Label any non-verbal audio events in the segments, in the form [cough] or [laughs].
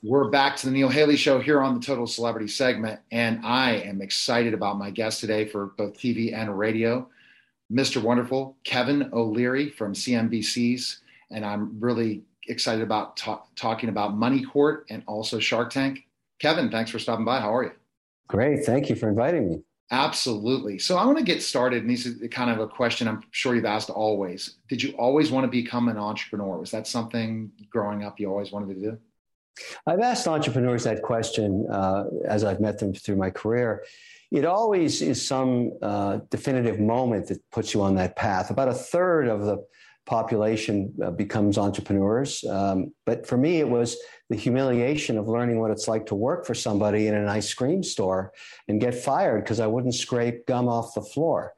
We're back to the Neil Haley Show here on the Total Celebrity segment, and I am excited about my guest today for both TV and radio, Mr. Wonderful Kevin O'Leary from CNBC's, and I'm really excited about ta- talking about Money Court and also Shark Tank. Kevin, thanks for stopping by. How are you? Great, thank you for inviting me. Absolutely. So I want to get started, and this is kind of a question I'm sure you've asked always. Did you always want to become an entrepreneur? Was that something growing up you always wanted to do? I've asked entrepreneurs that question uh, as I've met them through my career. It always is some uh, definitive moment that puts you on that path. About a third of the population uh, becomes entrepreneurs. Um, but for me, it was the humiliation of learning what it's like to work for somebody in an ice cream store and get fired because I wouldn't scrape gum off the floor.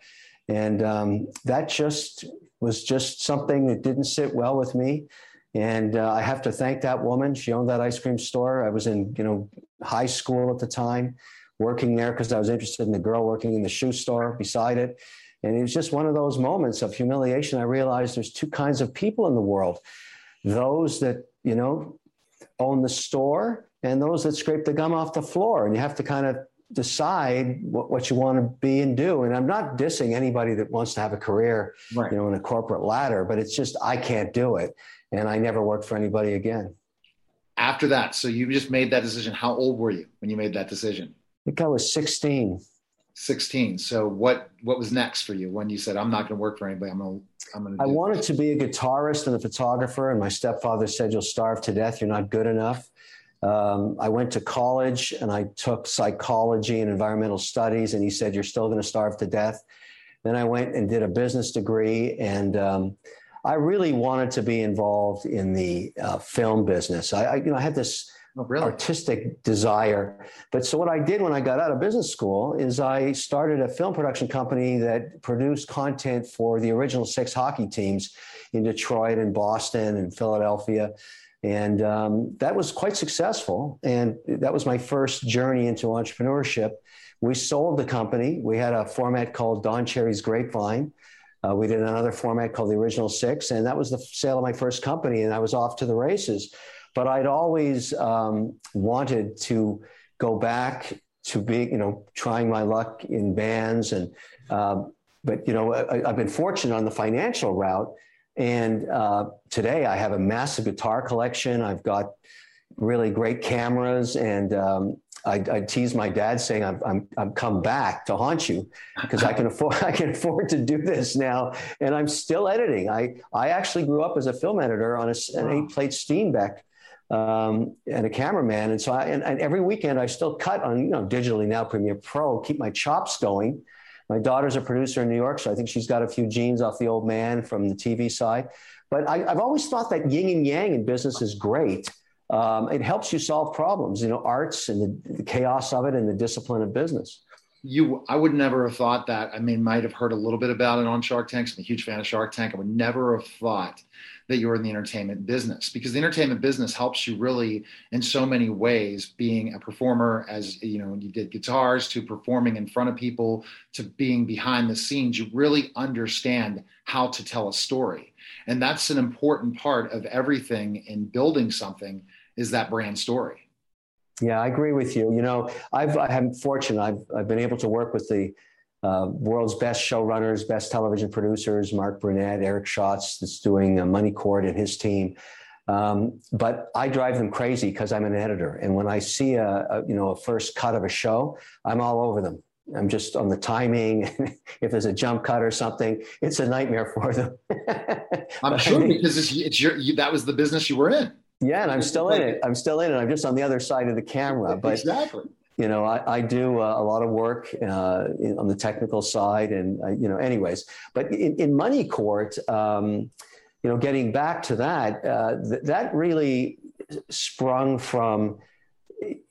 And um, that just was just something that didn't sit well with me. And uh, I have to thank that woman. She owned that ice cream store. I was in, you know, high school at the time, working there because I was interested in the girl working in the shoe store beside it. And it was just one of those moments of humiliation. I realized there's two kinds of people in the world: those that you know own the store, and those that scrape the gum off the floor. And you have to kind of decide what, what you want to be and do. And I'm not dissing anybody that wants to have a career, right. you know, in a corporate ladder, but it's just I can't do it and I never worked for anybody again. After that, so you just made that decision. How old were you when you made that decision? I think I was 16. 16. So what what was next for you when you said I'm not going to work for anybody? I'm going to I'm going to I wanted this. to be a guitarist and a photographer and my stepfather said you'll starve to death, you're not good enough. Um, I went to college and I took psychology and environmental studies, and he said, You're still going to starve to death. Then I went and did a business degree, and um, I really wanted to be involved in the uh, film business. I, I, you know, I had this oh, really? artistic desire. But so what I did when I got out of business school is I started a film production company that produced content for the original six hockey teams in Detroit and Boston and Philadelphia. And um, that was quite successful. And that was my first journey into entrepreneurship. We sold the company. We had a format called Don Cherry's Grapevine uh, we did another format called the Original Six, and that was the sale of my first company, and I was off to the races. But I'd always um, wanted to go back to be, you know, trying my luck in bands, and um, but you know, I, have been fortunate on the financial route, and uh, today I have a massive guitar collection. I've got really great cameras, and um, I, I tease my dad saying I'm, I'm, I'm come back to haunt you because I can [laughs] afford I can afford to do this now and I'm still editing. I I actually grew up as a film editor on a, an eight plate Steenbeck um, and a cameraman and so I and, and, every weekend I still cut on you know digitally now Premiere Pro keep my chops going. My daughter's a producer in New York, so I think she's got a few genes off the old man from the TV side. But I, I've always thought that yin and yang in business is great um, it helps you solve problems, you know, arts and the, the, chaos of it and the discipline of business. You, I would never have thought that. I mean, might have heard a little bit about it on Shark Tank. I'm a huge fan of Shark Tank. I would never have thought that you're in the entertainment business because the entertainment business helps you really in so many ways. Being a performer, as you know, you did guitars to performing in front of people to being behind the scenes, you really understand how to tell a story, and that's an important part of everything in building something is that brand story. Yeah, I agree with you. You know, I've I'm fortunate. I've I've been able to work with the uh, world's best showrunners, best television producers, Mark Burnett, Eric Schotz, that's doing uh, Money Court and his team. Um, but I drive them crazy because I'm an editor, and when I see a, a, you know a first cut of a show, I'm all over them. I'm just on the timing. [laughs] if there's a jump cut or something, it's a nightmare [laughs] for them. I'm [laughs] sure because it's, it's your you, that was the business you were in. Yeah, and I'm still in it. I'm still in it. I'm just on the other side of the camera. But exactly. You know, I, I do uh, a lot of work uh, in, on the technical side, and uh, you know, anyways. But in, in Money Court, um, you know, getting back to that, uh, th- that really sprung from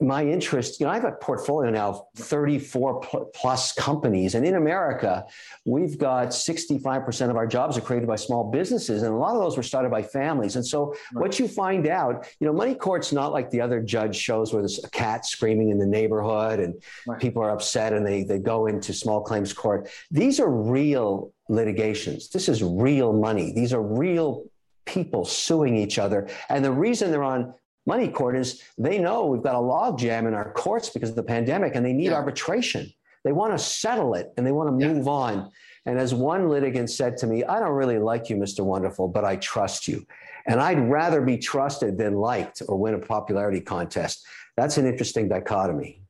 my interest, you know, I have a portfolio now of 34 plus companies. And in America, we've got 65% of our jobs are created by small businesses. And a lot of those were started by families. And so right. what you find out, you know, money court's not like the other judge shows where there's a cat screaming in the neighborhood and right. people are upset and they, they go into small claims court. These are real litigations. This is real money. These are real people suing each other. And the reason they're on money court is they know we've got a logjam in our courts because of the pandemic and they need yeah. arbitration. They want to settle it and they want to move on. And as one litigant said to me, I don't really like you, Mr. Wonderful, but I trust you. And I'd rather be trusted than liked or win a popularity contest. That's an interesting dichotomy.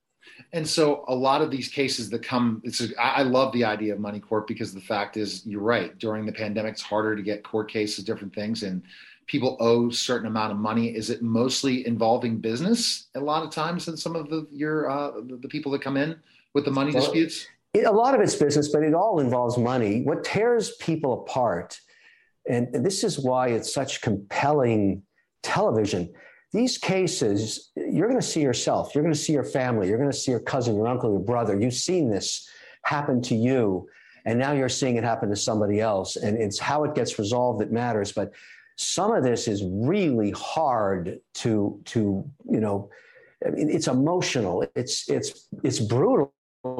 And so a lot of these cases that come, it's a, I love the idea of money court because the fact is, you're right. During the pandemic, it's harder to get court cases, different things, and people owe certain amount of money. Is it mostly involving business a lot of times than some of the your uh, the people that come in with the money well, disputes? It, a lot of it's business, but it all involves money. What tears people apart, and, and this is why it's such compelling television these cases, you're going to see yourself, you're going to see your family, you're going to see your cousin, your uncle, your brother. You've seen this happen to you, and now you're seeing it happen to somebody else. And it's how it gets resolved that matters. But some of this is really hard to to you know, it's emotional. It's it's it's brutal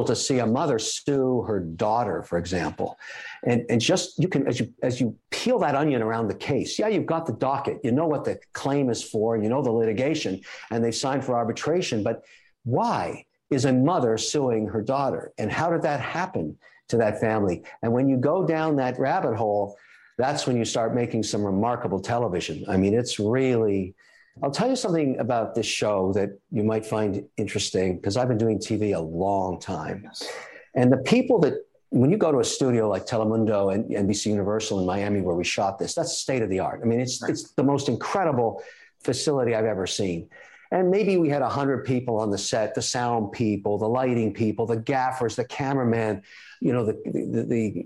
to see a mother sue her daughter, for example, and and just you can as you as you peel that onion around the case, yeah, you've got the docket, you know what the claim is for, you know the litigation, and they've signed for arbitration, but why is a mother suing her daughter, and how did that happen to that family? And when you go down that rabbit hole, that's when you start making some remarkable television. I mean, it's really I'll tell you something about this show that you might find interesting because I've been doing TV a long time. Yes. And the people that, when you go to a studio like Telemundo and NBC Universal in Miami, where we shot this, that's state of the art. I mean, it's, right. it's the most incredible facility I've ever seen. And maybe we had 100 people on the set the sound people, the lighting people, the gaffers, the cameraman, you know, the, the, the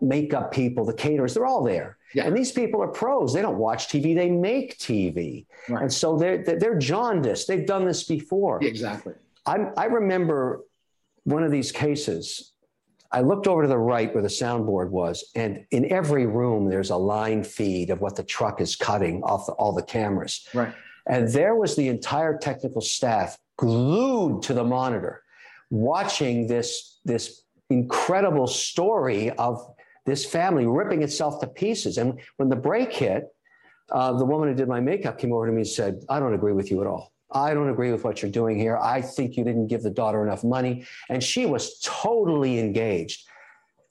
makeup people, the caterers, they're all there. Yeah. And these people are pros. They don't watch TV, they make TV. Right. And so they're, they're jaundiced. They've done this before. Exactly. I, I remember one of these cases. I looked over to the right where the soundboard was, and in every room, there's a line feed of what the truck is cutting off the, all the cameras. Right. And there was the entire technical staff glued to the monitor, watching this, this incredible story of this family ripping itself to pieces. And when the break hit, uh, the woman who did my makeup came over to me and said, I don't agree with you at all. I don't agree with what you're doing here. I think you didn't give the daughter enough money. And she was totally engaged.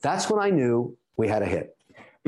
That's when I knew we had a hit.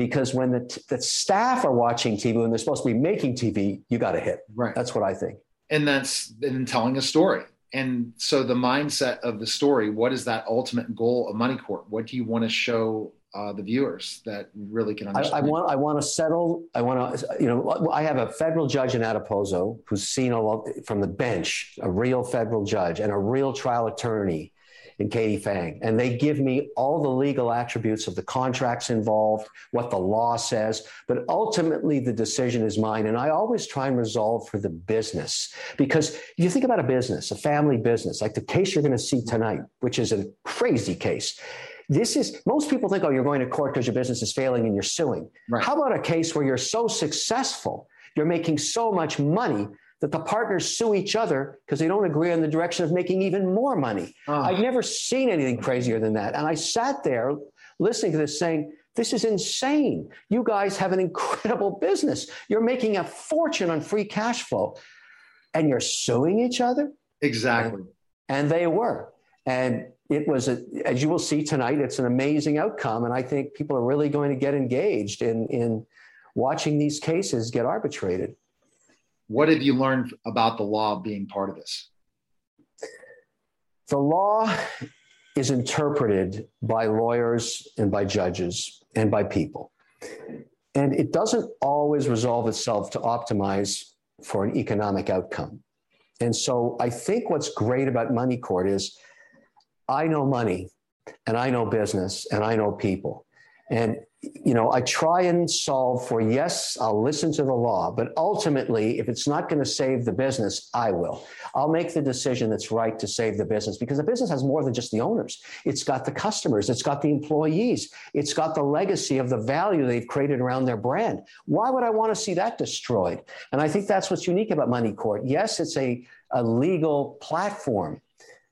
Because when the, t- the staff are watching TV, when they're supposed to be making TV, you got to hit. Right. That's what I think. And that's in telling a story. And so the mindset of the story, what is that ultimate goal of Money Court? What do you want to show uh, the viewers that really can understand. I, I, want I want to settle. I want to you know I have a federal judge in Adiposo who's seen a lot from the bench, a real federal judge and a real trial attorney in Katie Phang. and they give me all the legal attributes of the contracts involved, what the law says, but ultimately the decision is mine. And I always try and resolve for the business because you think about a business, a family business, like the case you're going to see tonight, which is a crazy case this is most people think, oh, you're going to court because your business is failing and you're suing. Right. How about a case where you're so successful, you're making so much money that the partners sue each other because they don't agree on the direction of making even more money. Oh. I've never seen anything crazier than that. And I sat there listening to this saying, this is insane. You guys have an incredible business. You're making a fortune on free cash flow and you're suing each other? Exactly. And, and they were. And it was, a, as you will see tonight, it's an amazing outcome. And I think people are really going to get engaged in, in watching these cases get arbitrated. What have you learned about the law being part of this? The law is interpreted by lawyers and by judges and by people. And it doesn't always resolve itself to optimize for an economic outcome. And so I think what's great about Money Court is I know money and I know business and I know people. And you know, I try and solve for yes, I'll listen to the law, but ultimately, if it's not going to save the business, I will. I'll make the decision that's right to save the business because the business has more than just the owners. It's got the customers, it's got the employees, it's got the legacy of the value they've created around their brand. Why would I want to see that destroyed? And I think that's what's unique about Money Court. Yes, it's a, a legal platform,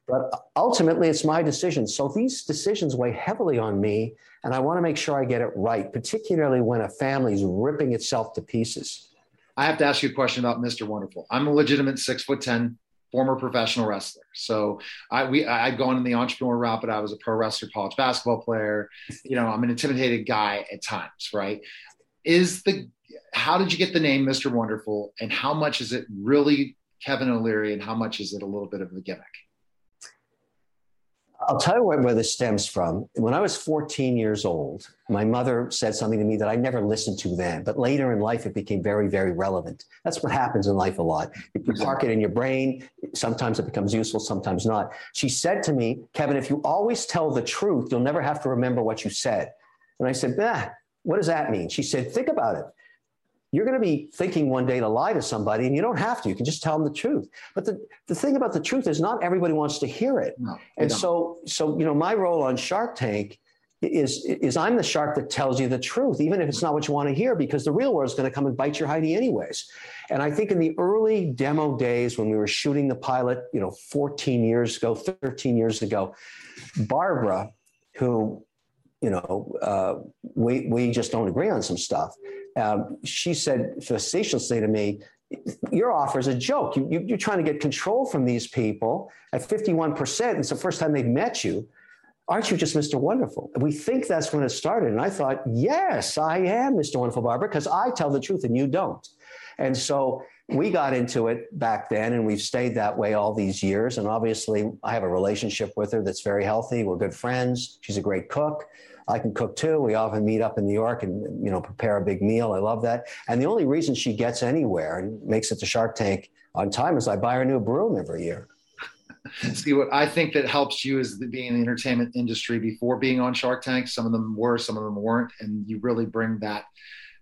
but ultimately, it's my decision. So these decisions weigh heavily on me and I want to make sure I get it right, particularly when a family is ripping itself to pieces. I have to ask you a question about Mr. Wonderful. I'm a legitimate six foot 10 former professional wrestler. So I we I'd gone in the entrepreneur route, but I was a pro wrestler, college basketball player. You know, I'm an intimidated guy at times, right? Is the how did you get the name Mr. Wonderful and how much is it really Kevin O'Leary and how much is it a little bit of a gimmick? I'll tell you where, where, this stems from. When I was 14 years old, my mother said something to me that I never listened to then, but later in life, it became very, very relevant. That's what happens in life a lot. If you park it in your brain, sometimes it becomes useful, sometimes not. She said to me, Kevin, if you always tell the truth, you'll never have to remember what you said. And I said, bah, what does that mean? She said, think about it you're going to be thinking one day to lie to somebody and you don't have to you can just tell them the truth. But the, the thing about the truth is not everybody wants to hear it. No, and so so you know my role on shark tank is is i'm the shark that tells you the truth even if it's not what you want to hear because the real world is going to come and bite your hidey anyways. And i think in the early demo days when we were shooting the pilot you know 14 years ago 13 years ago barbara who you know uh, we we just don't agree on some stuff um, she said facetiously to me, your offer is a joke. You, you, are trying to get control from these people at 51%. It's the first time they've met you. Aren't you just Mr. Wonderful? We think that's when it started. And I thought, yes, I am Mr. Wonderful, Barbara, because I tell the truth and you don't. And so we got into it back then, and we've stayed that way all these years. And obviously, I have a relationship with her that's very healthy. We're good friends. She's a great cook. I can cook too. We often meet up in New York and you know prepare a big meal. I love that. And the only reason she gets anywhere and makes it to Shark Tank on time is I buy her a new broom every year. [laughs] See what I think that helps you is being in the entertainment industry before being on Shark Tank. Some of them were, some of them weren't, and you really bring that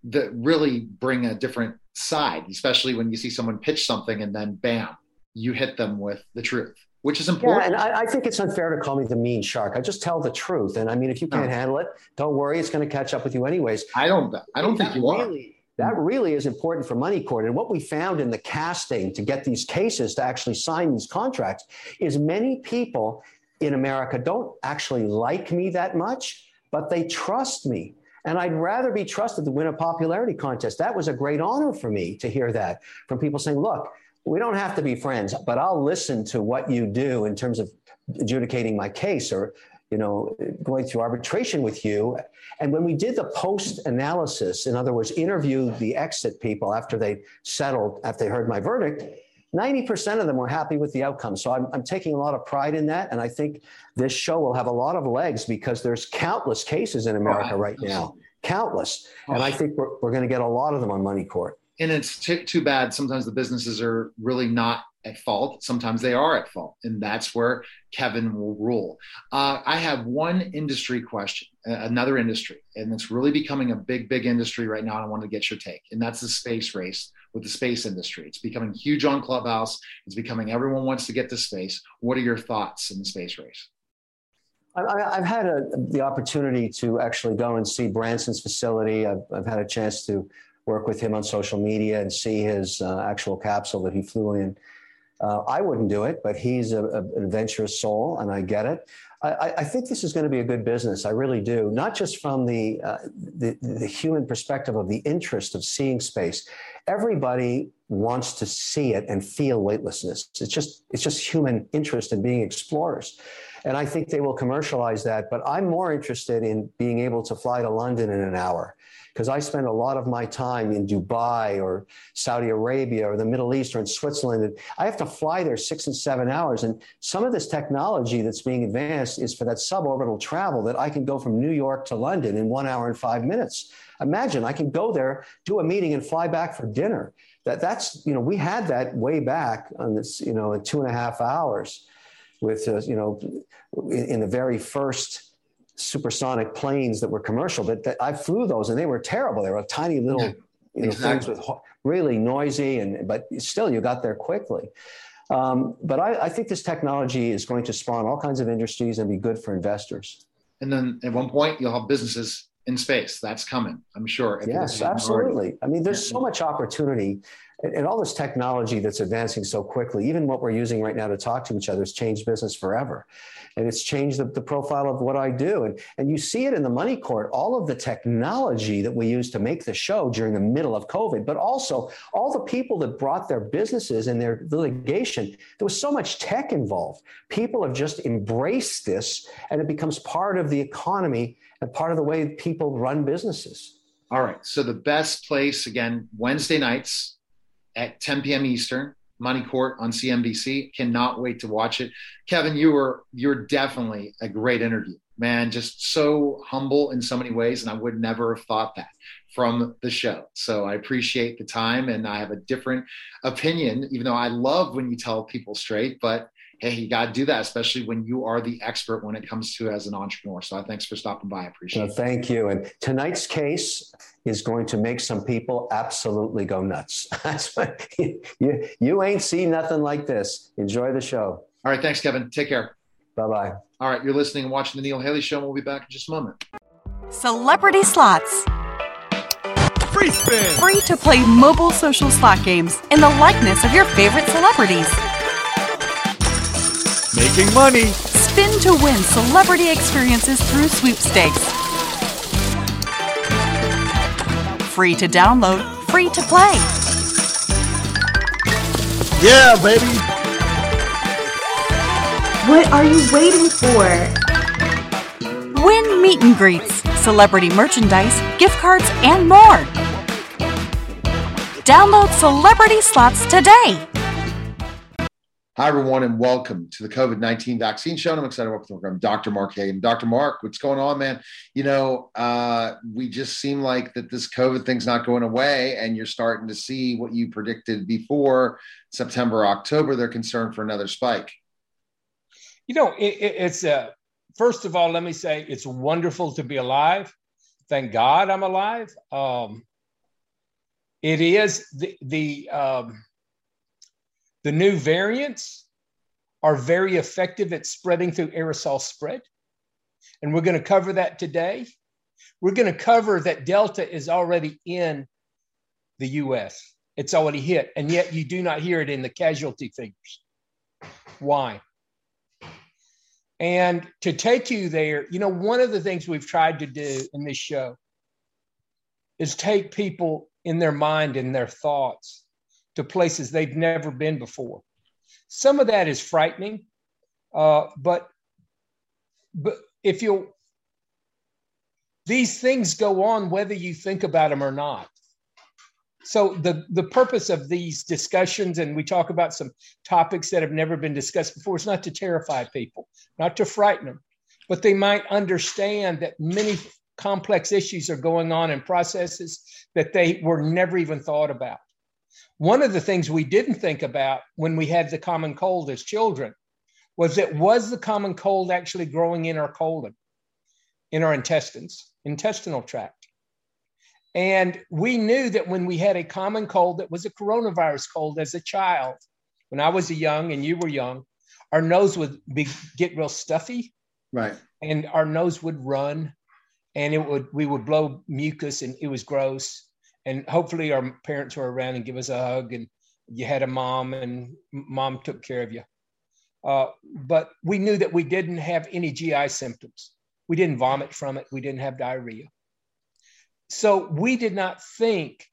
that really bring a different side, especially when you see someone pitch something and then bam, you hit them with the truth which is important. Yeah, and I, I, think it's unfair to call me the mean shark. I just tell the truth, and I mean, if you can't no. handle it, don't worry, it's going to catch up with you anyways. I don't. I don't think you really, are. That really is important for Money Court. And what we found in the casting to get these cases to actually sign these contracts is many people in America don't actually like me that much, but they trust me. And I'd rather be trusted than win a popularity contest. That was a great honor for me to hear that from people saying, look, we don't have to be friends, but I'll listen to what you do in terms of adjudicating my case or you know going through arbitration with you. And when we did the post analysis in other words interviewed the exit people after they settled after they heard my verdict 90% of them were happy with the outcome. So I'm, I'm taking a lot of pride in that. And i think this show will have a lot of legs because there's countless cases in america right. now. Countless. And i think we're, we're going to get a lot of them on money court and it's t- too bad sometimes the businesses are really not at fault. Sometimes they are at fault and that's where kevin will rule. Uh, i have one industry question another industry and it's really becoming a big big industry right now and i want to get your take. And that's the space race with the space industry. It's becoming huge on clubhouse. It's becoming everyone wants to get to space. What are your thoughts in the space race? I've had a, the opportunity to actually go and see Branson's facility. I've, I've had a chance to work with him on social media and see his uh, actual capsule that he flew in. Uh, I wouldn't do it, but he's a, a, an adventurous soul, and I get it. I, I, think this is going to be a good business. I really do. Not just from the, uh, the, the human perspective of the interest of seeing space. Everybody wants to see it and feel weightlessness. It's just it's just human interest in being explorers, and I think they will commercialize that. But I'm more interested in being able to fly to London in an hour because I spend a lot of my time in Dubai or Saudi Arabia or the Middle East or in Switzerland. And I have to fly there six and seven hours. And some of this technology that's being advanced is for that suborbital travel that I can go from New York to London in one hour and five minutes. Imagine I can go there, do a meeting, and fly back for dinner. That that's you know we had that way back on this you know in two and a half hours with uh, you know in, in the very first supersonic planes that were commercial, but that I flew those and they were terrible. They were tiny little yeah, you know, exactly. things with really noisy and but still you got there quickly. Um, but I, I, think this technology is going to spawn all kinds of industries and be good for investors. And then at one point you'll have businesses in space. That's coming, I'm sure. Yes, absolutely. I mean, there's so much opportunity and, all this technology that's advancing so quickly, even what we're using right now to talk to each other has changed business forever. And it's changed the, the profile of what I do. And, and you see it in the money court, all of the technology that we use to make the show during the middle of COVID, but also all the people that brought their businesses and their litigation. There was so much tech involved. People have just embraced this and it becomes part of the economy and part of the way people run businesses. All right. So the best place again, Wednesday nights, at 10 p.m. Eastern, Money Court on CNBC. Cannot wait to watch it. Kevin, you were you're definitely a great interview, man. Just so humble in so many ways, and I would never have thought that from the show. So I appreciate the time, and I have a different opinion, even though I love when you tell people straight, but hey, you got to do that, especially when you are the expert when it comes to as an entrepreneur. So uh, thanks for stopping by. I appreciate no, it. Thank you. And tonight's case is going to make some people absolutely go nuts. [laughs] That's what you, [laughs] you, you ain't seen nothing like this. Enjoy the show. All right. Thanks, Kevin. Take care. Bye bye. All right. You're listening and watching the Neil Haley Show. And we'll be back in just a moment. Celebrity Slots. Free spin. Free to play mobile social slot games in the likeness of your favorite celebrities making money. Spin to win celebrity experiences through sweepstakes. Free to download, free to play. Yeah, baby. What are you waiting for? Win meet and greets, celebrity merchandise, gift cards, and more. Download Celebrity Slots today. Hi, everyone, and welcome to the COVID 19 vaccine show. And I'm excited to welcome the program, Dr. Mark Hayden. Dr. Mark, what's going on, man? You know, uh, we just seem like that this COVID thing's not going away, and you're starting to see what you predicted before September, October. They're concerned for another spike. You know, it, it, it's uh, first of all, let me say it's wonderful to be alive. Thank God I'm alive. Um, it is the, the, um, the new variants are very effective at spreading through aerosol spread. And we're going to cover that today. We're going to cover that Delta is already in the US. It's already hit, and yet you do not hear it in the casualty figures. Why? And to take you there, you know, one of the things we've tried to do in this show is take people in their mind and their thoughts to places they've never been before. Some of that is frightening, uh, but but if you these things go on whether you think about them or not. So the the purpose of these discussions, and we talk about some topics that have never been discussed before, is not to terrify people, not to frighten them, but they might understand that many complex issues are going on in processes that they were never even thought about. One of the things we didn't think about when we had the common cold as children was that was the common cold actually growing in our colon, in our intestines, intestinal tract? And we knew that when we had a common cold that was a coronavirus cold as a child, when I was a young and you were young, our nose would be, get real stuffy. Right. And our nose would run and it would we would blow mucus and it was gross and hopefully our parents were around and give us a hug and you had a mom and mom took care of you. Uh, but we knew that we didn't have any gi symptoms. We didn't vomit from it. We didn't have diarrhea. So we did not think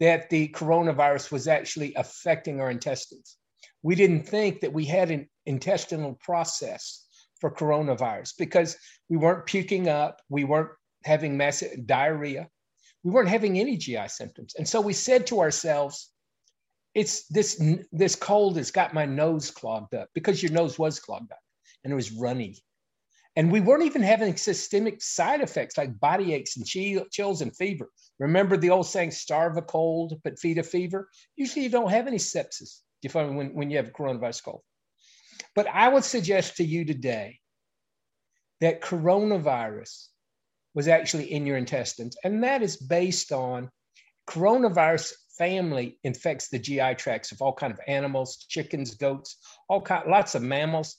that the coronavirus was actually affecting our intestines. We didn't think that we had an intestinal process for coronavirus because we weren't puking up. We weren't having massive diarrhea we weren't having any GI symptoms. And so we said to ourselves, it's this this cold has got my nose clogged up because your nose was clogged up and it was runny. And we weren't even having systemic side effects like body aches and chills and fever. Remember the old saying, starve a cold, but feed a fever? Usually you don't have any sepsis when, when you have coronavirus cold. But I would suggest to you today that coronavirus was actually in your intestines. And that is based on coronavirus family infects the GI tracts of all kind of animals, chickens, goats, all kind, lots of mammals.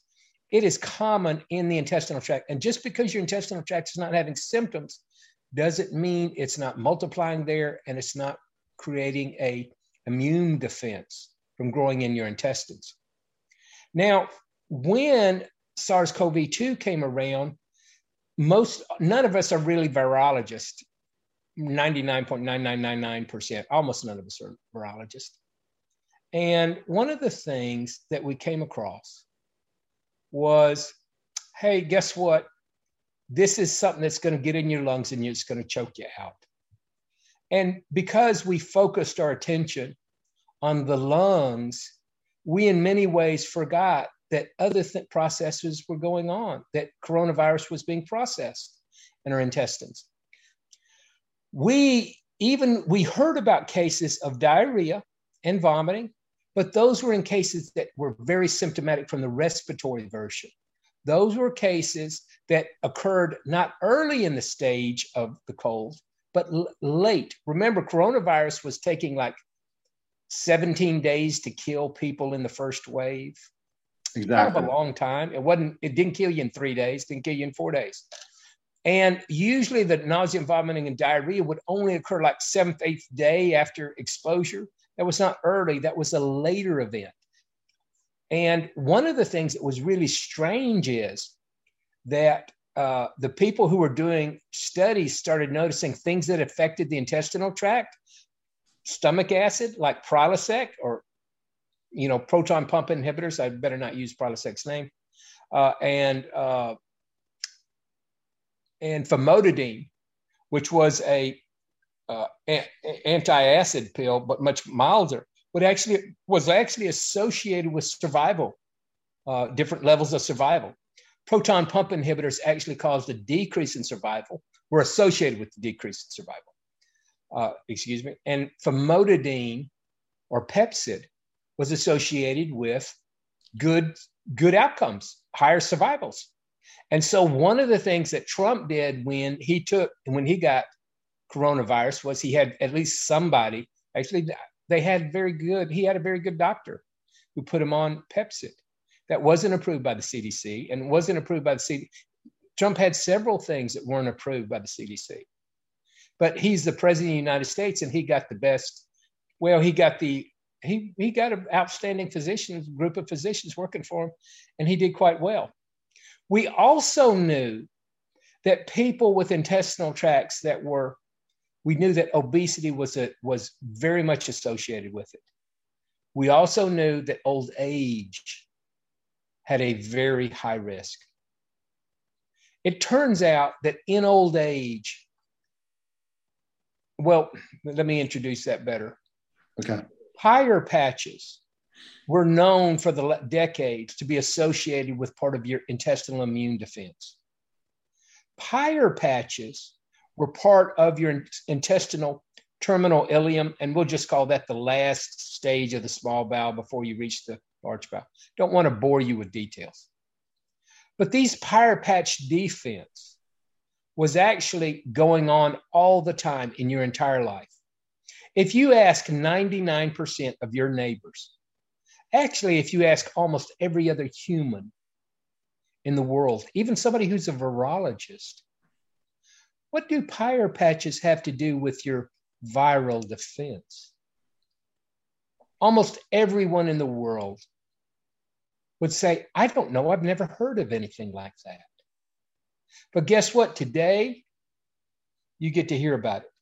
It is common in the intestinal tract. And just because your intestinal tract is not having symptoms doesn't mean it's not multiplying there and it's not creating a immune defense from growing in your intestines. Now, when SARS-CoV-2 came around, most none of us are really virologists. 99.9999%, almost none of us are virologists. And one of the things that we came across was hey, guess what? This is something that's going to get in your lungs and it's going to choke you out. And because we focused our attention on the lungs, we in many ways forgot that other th- processes were going on, that coronavirus was being processed in our intestines. We even we heard about cases of diarrhea and vomiting, but those were in cases that were very symptomatic from the respiratory version. Those were cases that occurred not early in the stage of the cold, but l- late. Remember, coronavirus was taking like 17 days to kill people in the first wave. Exactly. Kind of a long time. It wasn't, it didn't kill you in three days, didn't kill you in four days. And usually the nausea, and vomiting, and diarrhea would only occur like seventh, eighth day after exposure. That was not early, that was a later event. And one of the things that was really strange is that uh, the people who were doing studies started noticing things that affected the intestinal tract, stomach acid like Prilosec or you know, proton pump inhibitors. I better not use Prilosec's name. Uh, and uh, and famotidine, which was a uh, anti-acid pill, but much milder, but actually was actually associated with survival, uh, different levels of survival. Proton pump inhibitors actually caused a decrease in survival, were associated with the decrease in survival. Uh, excuse me. And famotidine or Pepcid was associated with good good outcomes, higher survivals. And so one of the things that Trump did when he took when he got coronavirus was he had at least somebody actually they had very good he had a very good doctor who put him on Pepcid that wasn't approved by the CDC and wasn't approved by the CDC. Trump had several things that weren't approved by the CDC. But he's the president of the United States and he got the best well he got the he he got an outstanding physicians group of physicians working for him, and he did quite well. We also knew that people with intestinal tracts that were we knew that obesity was a, was very much associated with it. We also knew that old age had a very high risk. It turns out that in old age, well, let me introduce that better. Okay. Peyer patches were known for the decades to be associated with part of your intestinal immune defense. Peyer patches were part of your intestinal terminal ileum, and we'll just call that the last stage of the small bowel before you reach the large bowel. Don't want to bore you with details. But these Peyer patch defense was actually going on all the time in your entire life. If you ask 99% of your neighbors, actually, if you ask almost every other human in the world, even somebody who's a virologist, what do Peyer patches have to do with your viral defense? Almost everyone in the world would say, I don't know, I've never heard of anything like that. But guess what? Today, you get to hear about it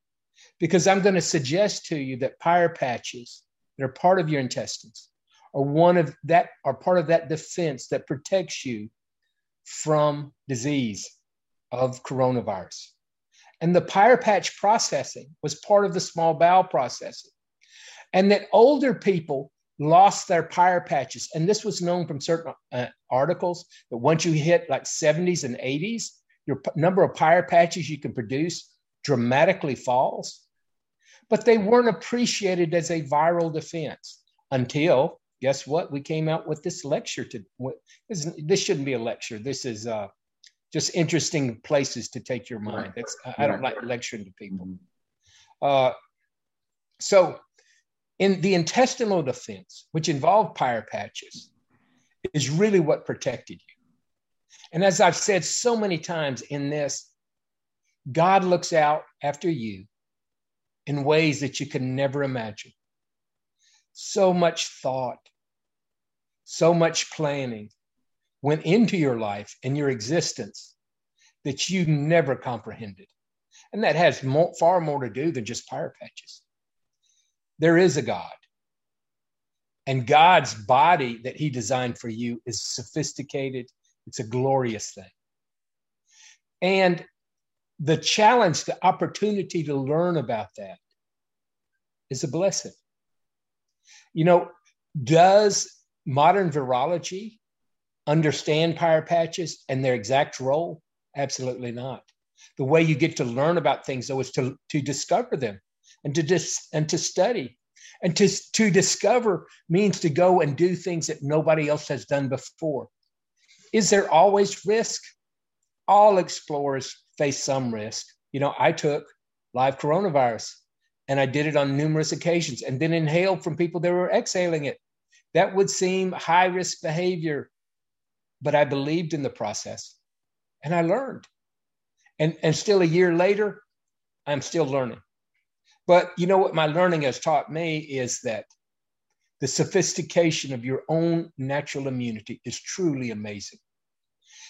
because I'm going to suggest to you that Peyer patches that are part of your intestines are one of that are part of that defense that protects you from disease of coronavirus. And the Peyer patch processing was part of the small bowel processing. And that older people lost their Peyer patches. And this was known from certain uh, articles that once you hit like 70s and 80s, your p- number of Peyer patches you can produce dramatically falls, but they weren't appreciated as a viral defense until guess what? We came out with this lecture to this, this shouldn't be a lecture. This is uh, just interesting places to take your mind. That's I don't like lecturing to people. Mhm. Uh, so, in the intestinal defense, which involved Peyer patches, is really what protected you. And as I've said so many times in this, God looks out after you in ways that you can never imagine. So much thought, so much planning went into your life and your existence that you never comprehended. And that has more, far more to do than just Peyer patches. There is a God. And God's body that He designed for you is sophisticated, it's a glorious thing. And the challenge, the opportunity to learn about that is a blessing. You know, does modern virology understand Peyer patches and their exact role? Absolutely not. The way you get to learn about things, though, is to, to discover them and to dis, and to study. And to, to discover means to go and do things that nobody else has done before. Is there always risk? All explorers face some risk. You know, I took live coronavirus and I did it on numerous occasions and then inhaled from people that were exhaling it. That would seem high risk behavior, but I believed in the process and I learned. And, and still a year later, I'm still learning. But you know what my learning has taught me is that the sophistication of your own natural immunity is truly amazing.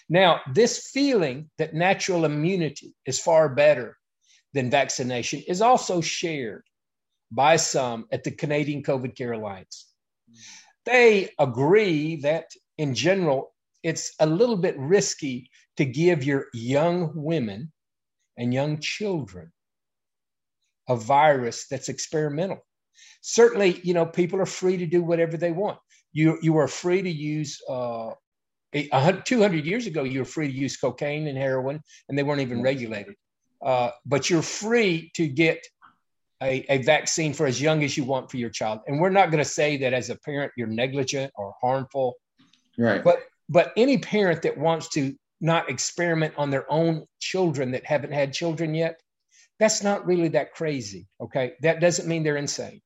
Now, this feeling that natural immunity is far better than vaccination is also shared by some at the Canadian COVID Care Alliance. They agree that in general, it's a little bit risky to give your young women and young children a virus that's experimental. Certainly, you know, people are free to do whatever they want. You, you are free to use, uh, 200 years ago, you were free to use cocaine and heroin, and they weren't even regulated. Uh, but you're free to get a, a vaccine for as young as you want for your child. And we're not going to say that as a parent you're negligent or harmful, Right. but but any parent that wants to not experiment on their own children that haven't had children yet, that's not really that crazy. Okay, that doesn't mean they're insane.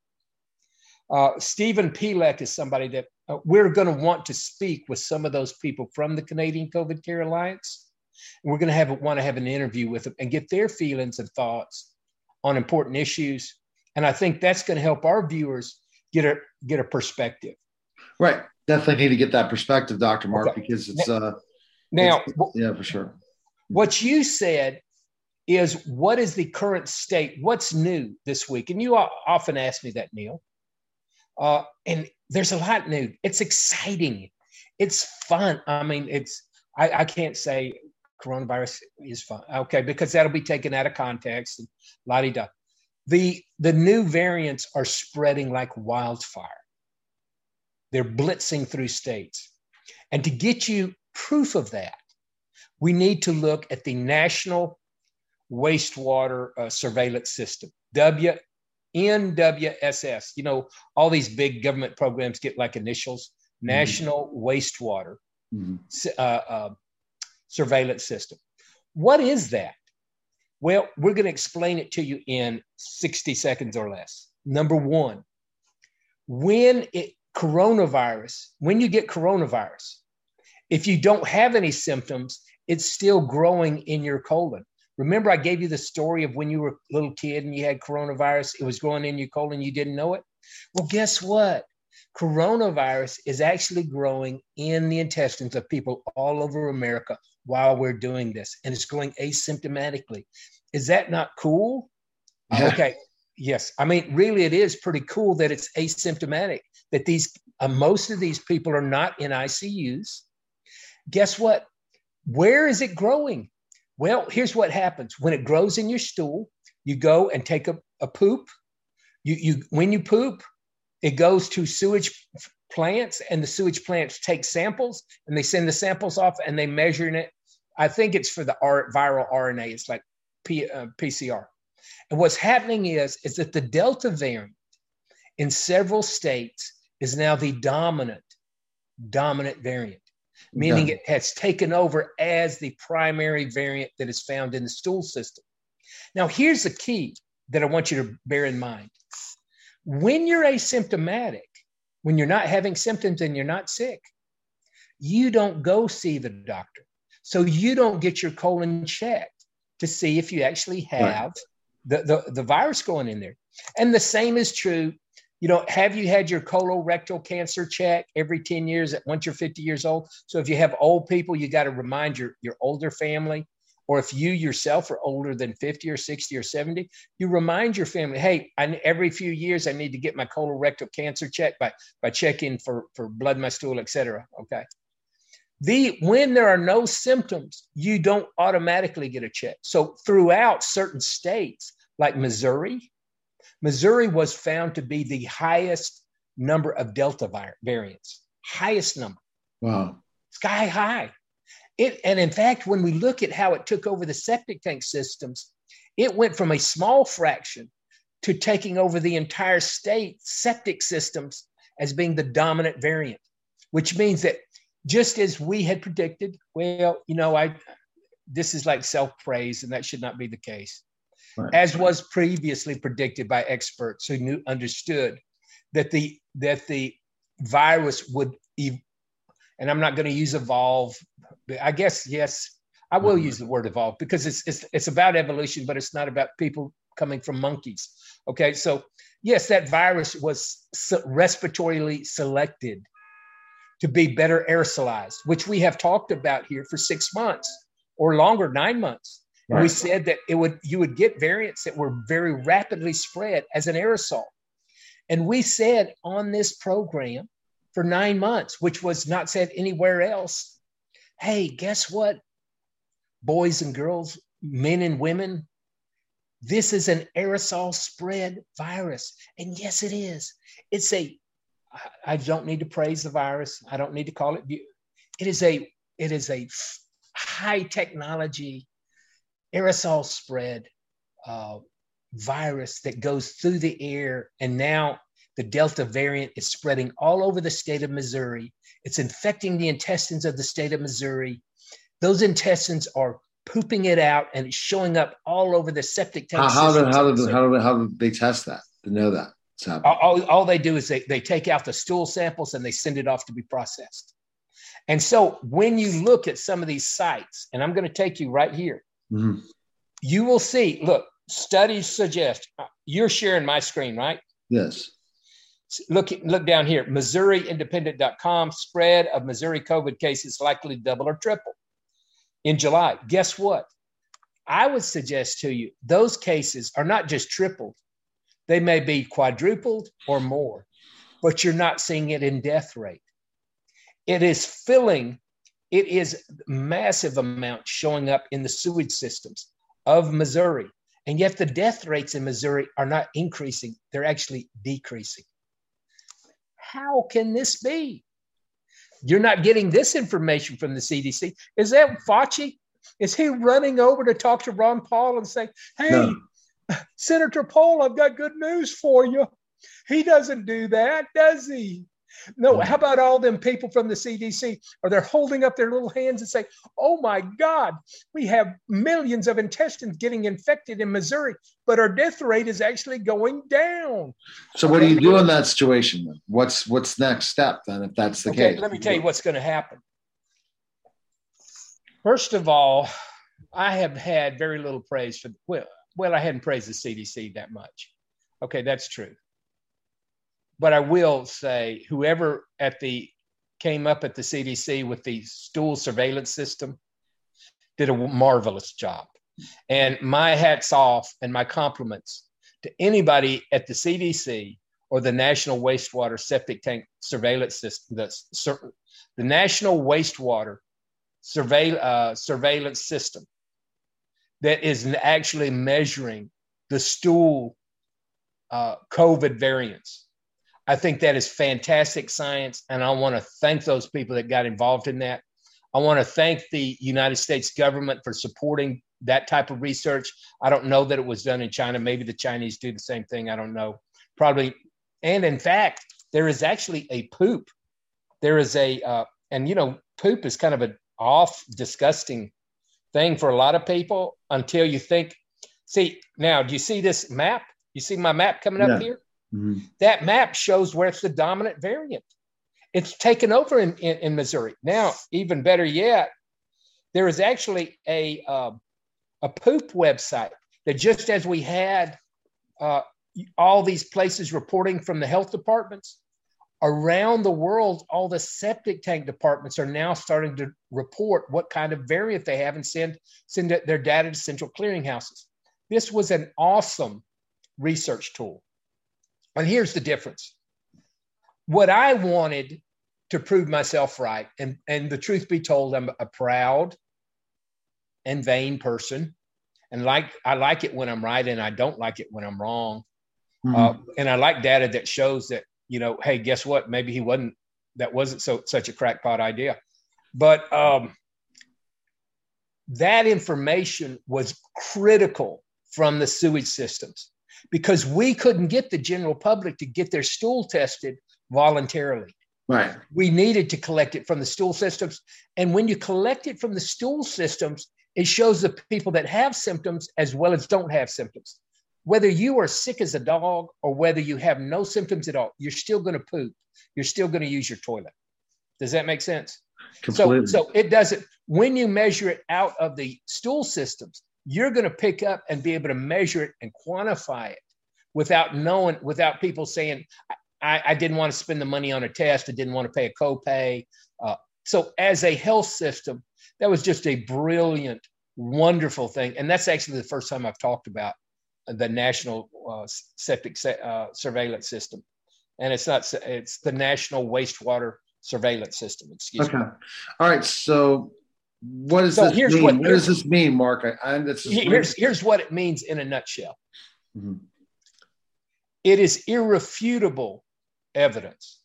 Uh, Stephen Pelech is somebody that uh, we're going to want to speak with some of those people from the Canadian COVID Care Alliance. And we're going to have want to have an interview with them and get their feelings and thoughts on important issues. And I think that's going to help our viewers get a get a perspective. Right. Definitely need to get that perspective, Dr. Mark, Okay. because it's uh Now, it's- yeah, for sure. what you said is what is the current state? What's new this week? And you often ask me that, Neil. Uh, and there's a lot new. It's exciting. It's fun. I mean, it's I, I can't say coronavirus is fun. Okay, because that'll be taken out of context and la di da. The the new variants are spreading like wildfire. They're blitzing through states. And to get you proof of that, we need to look at the National Wastewater uh, Surveillance System, WNWSS. You know, all these big government programs get like initials National Wastewater Mhm. Uh, uh, Surveillance System. What is that? Well, we're going to explain it to you in 60 seconds or less. Number one, when it coronavirus, when you get coronavirus, if you don't have any symptoms, it's still growing in your colon. Remember, I gave you the story of when you were a little kid and you had coronavirus, it was growing in your colon, you didn't know it? Well, guess what? Coronavirus is actually growing in the intestines of people all over America while we're doing this, and it's growing asymptomatically. Is that not cool? Yeah. Okay. Yes. I mean, really, it is pretty cool that it's asymptomatic, that these, uh, most of these people are not in ICUs. Guess what? Where is it growing? Well, here's what happens when it grows in your stool, you go and take a, a poop. You, you, when you poop, it goes to sewage plants, and the sewage plants take samples and they send the samples off and they measure it. I think it's for the R, viral RNA. It's like P, uh, PCR. And what's happening is, is that the Delta variant in several states is now the dominant, dominant variant. Meaning it has taken over as the primary variant that is found in the stool system. Now, here's the key that I want you to bear in mind. When you're asymptomatic, when you're not having symptoms and you're not sick, you don't go see the doctor. So you don't get your colon checked to see if you actually have right. the, the, the virus going in there. And the same is true. You know, have you had your colorectal cancer check every 10 years once you're 50 years old? So if you have old people, you got to remind your, your older family or if you yourself are older than 50 or 60 or 70, you remind your family, hey, I, every few years I need to get my colorectal cancer check by, by checking for, for blood my stool, et cetera. Okay. The, when there are no symptoms, you don't automatically get a check. So throughout certain states like Missouri, Missouri was found to be the highest number of Delta variants, highest number. Wow. Sky high. It, and in fact, when we look at how it took over the septic tank systems, it went from a small fraction to taking over the entire state septic systems as being the dominant variant, which means that just as we had predicted, well, you know, I this is like self-praise, and that should not be the case. Right. As was previously predicted by experts who knew understood that the that the virus would and I'm not going to use evolve. I guess yes, I will mm-hmm. use the word evolve because it's it's it's about evolution, but it's not about people coming from monkeys. Okay, so yes, that virus was respiratorily selected to be better aerosolized, which we have talked about here for six months or longer, nine months. Right. We said that it would you would get variants that were very rapidly spread as an aerosol. And we said on this program for nine months, which was not said anywhere else. Hey, guess what? Boys and girls, men and women, this is an aerosol spread virus. And yes, it is. It's a, I don't need to praise the virus. I don't need to call it. It is a, it is a high technology aerosol spread uh, virus that goes through the air and now the Delta variant is spreading all over the state of Missouri. It's infecting the intestines of the state of Missouri. Those intestines are pooping it out and it's showing up all over the septic tank. How, how, did, how, did, how, did, how did they test that to know that? All, all, they do is they, they take out the stool samples and they send it off to be processed. And so when you look at some of these sites, and I'm going to take you right here, mm-hmm. you will see, look, studies suggest uh, you're sharing my screen, right? Yes. Look, look down here, MissouriIndependent.com spread of Missouri COVID cases likely double or triple in July. Guess what? I would suggest to you those cases are not just tripled, they may be quadrupled or more, but you're not seeing it in death rate. It is filling, it is massive amount showing up in the sewage systems of Missouri. And yet the death rates in Missouri are not increasing, they're actually decreasing. How can this be? You're not getting this information from the CDC. Is that Fauci? Is he running over to talk to Ron Paul and say, hey, no. Senator Paul, I've got good news for you? He doesn't do that, does he? No, mm. how about all them people from the CDC? Are they holding up their little hands and say, "Oh my God, we have millions of intestines getting infected in Missouri, but our death rate is actually going down." So, what do you do in that situation? Then? What's what's next step then, if that's the okay, case? Let me tell you what's going to happen. First of all, I have had very little praise for well, well, I hadn't praised the CDC that much. Okay, that's true but I will say, whoever at the came up at the CDC with the stool surveillance system did a marvelous job. And my hats off and my compliments to anybody at the CDC or the National Wastewater Septic Tank Surveillance System, the, the National Wastewater Surveil, uh, Surveillance System that is actually measuring the stool uh, COVID variants I think that is fantastic science. And I want to thank those people that got involved in that. I want to thank the United States government for supporting that type of research. I don't know that it was done in China. Maybe the Chinese do the same thing. I don't know. Probably. And in fact, there is actually a poop. There is a uh, and you know, poop is kind of an off, disgusting thing for a lot of people until you think. See, now, do you see this map? You see my map coming up Yeah. here? Mhm. That map shows where it's the dominant variant. It's taken over in, in, in Missouri. Now, even better yet, there is actually a uh, a poop website that just as we had uh, all these places reporting from the health departments around the world, all the septic tank departments are now starting to report what kind of variant they have and send send their data to central clearinghouses. This was an awesome research tool. And here's the difference. What I wanted to prove myself right, and, and the truth be told, I'm a proud and vain person. And like I like it when I'm right, and I don't like it when I'm wrong. Mhm. Uh, and I like data that shows that, you know, hey, guess what? Maybe he wasn't, that wasn't so such a crackpot idea. But um, that information was critical from the sewage systems because we couldn't get the general public to get their stool tested voluntarily. right. We needed to collect it from the stool systems. And when you collect it from the stool systems, it shows the people that have symptoms as well as don't have symptoms. Whether you are sick as a dog or whether you have no symptoms at all, you're still going to poop. You're still going to use your toilet. Does that make sense? Completely. So, so it doesn't, when you measure it out of the stool systems, you're going to pick up and be able to measure it and quantify it without knowing, without people saying, I, I didn't want to spend the money on a test. I didn't want to pay a copay. Uh, so, as a health system, that was just a brilliant, wonderful thing. And that's actually the first time I've talked about the national uh, septic se- uh, surveillance system. And it's not, it's the national wastewater surveillance system. Excuse me. Okay. me. All right. So, what does So this here's mean? what- What, does this mean, Mark? I, I this is Here's, here's what it means in a nutshell Mhm. it is irrefutable evidence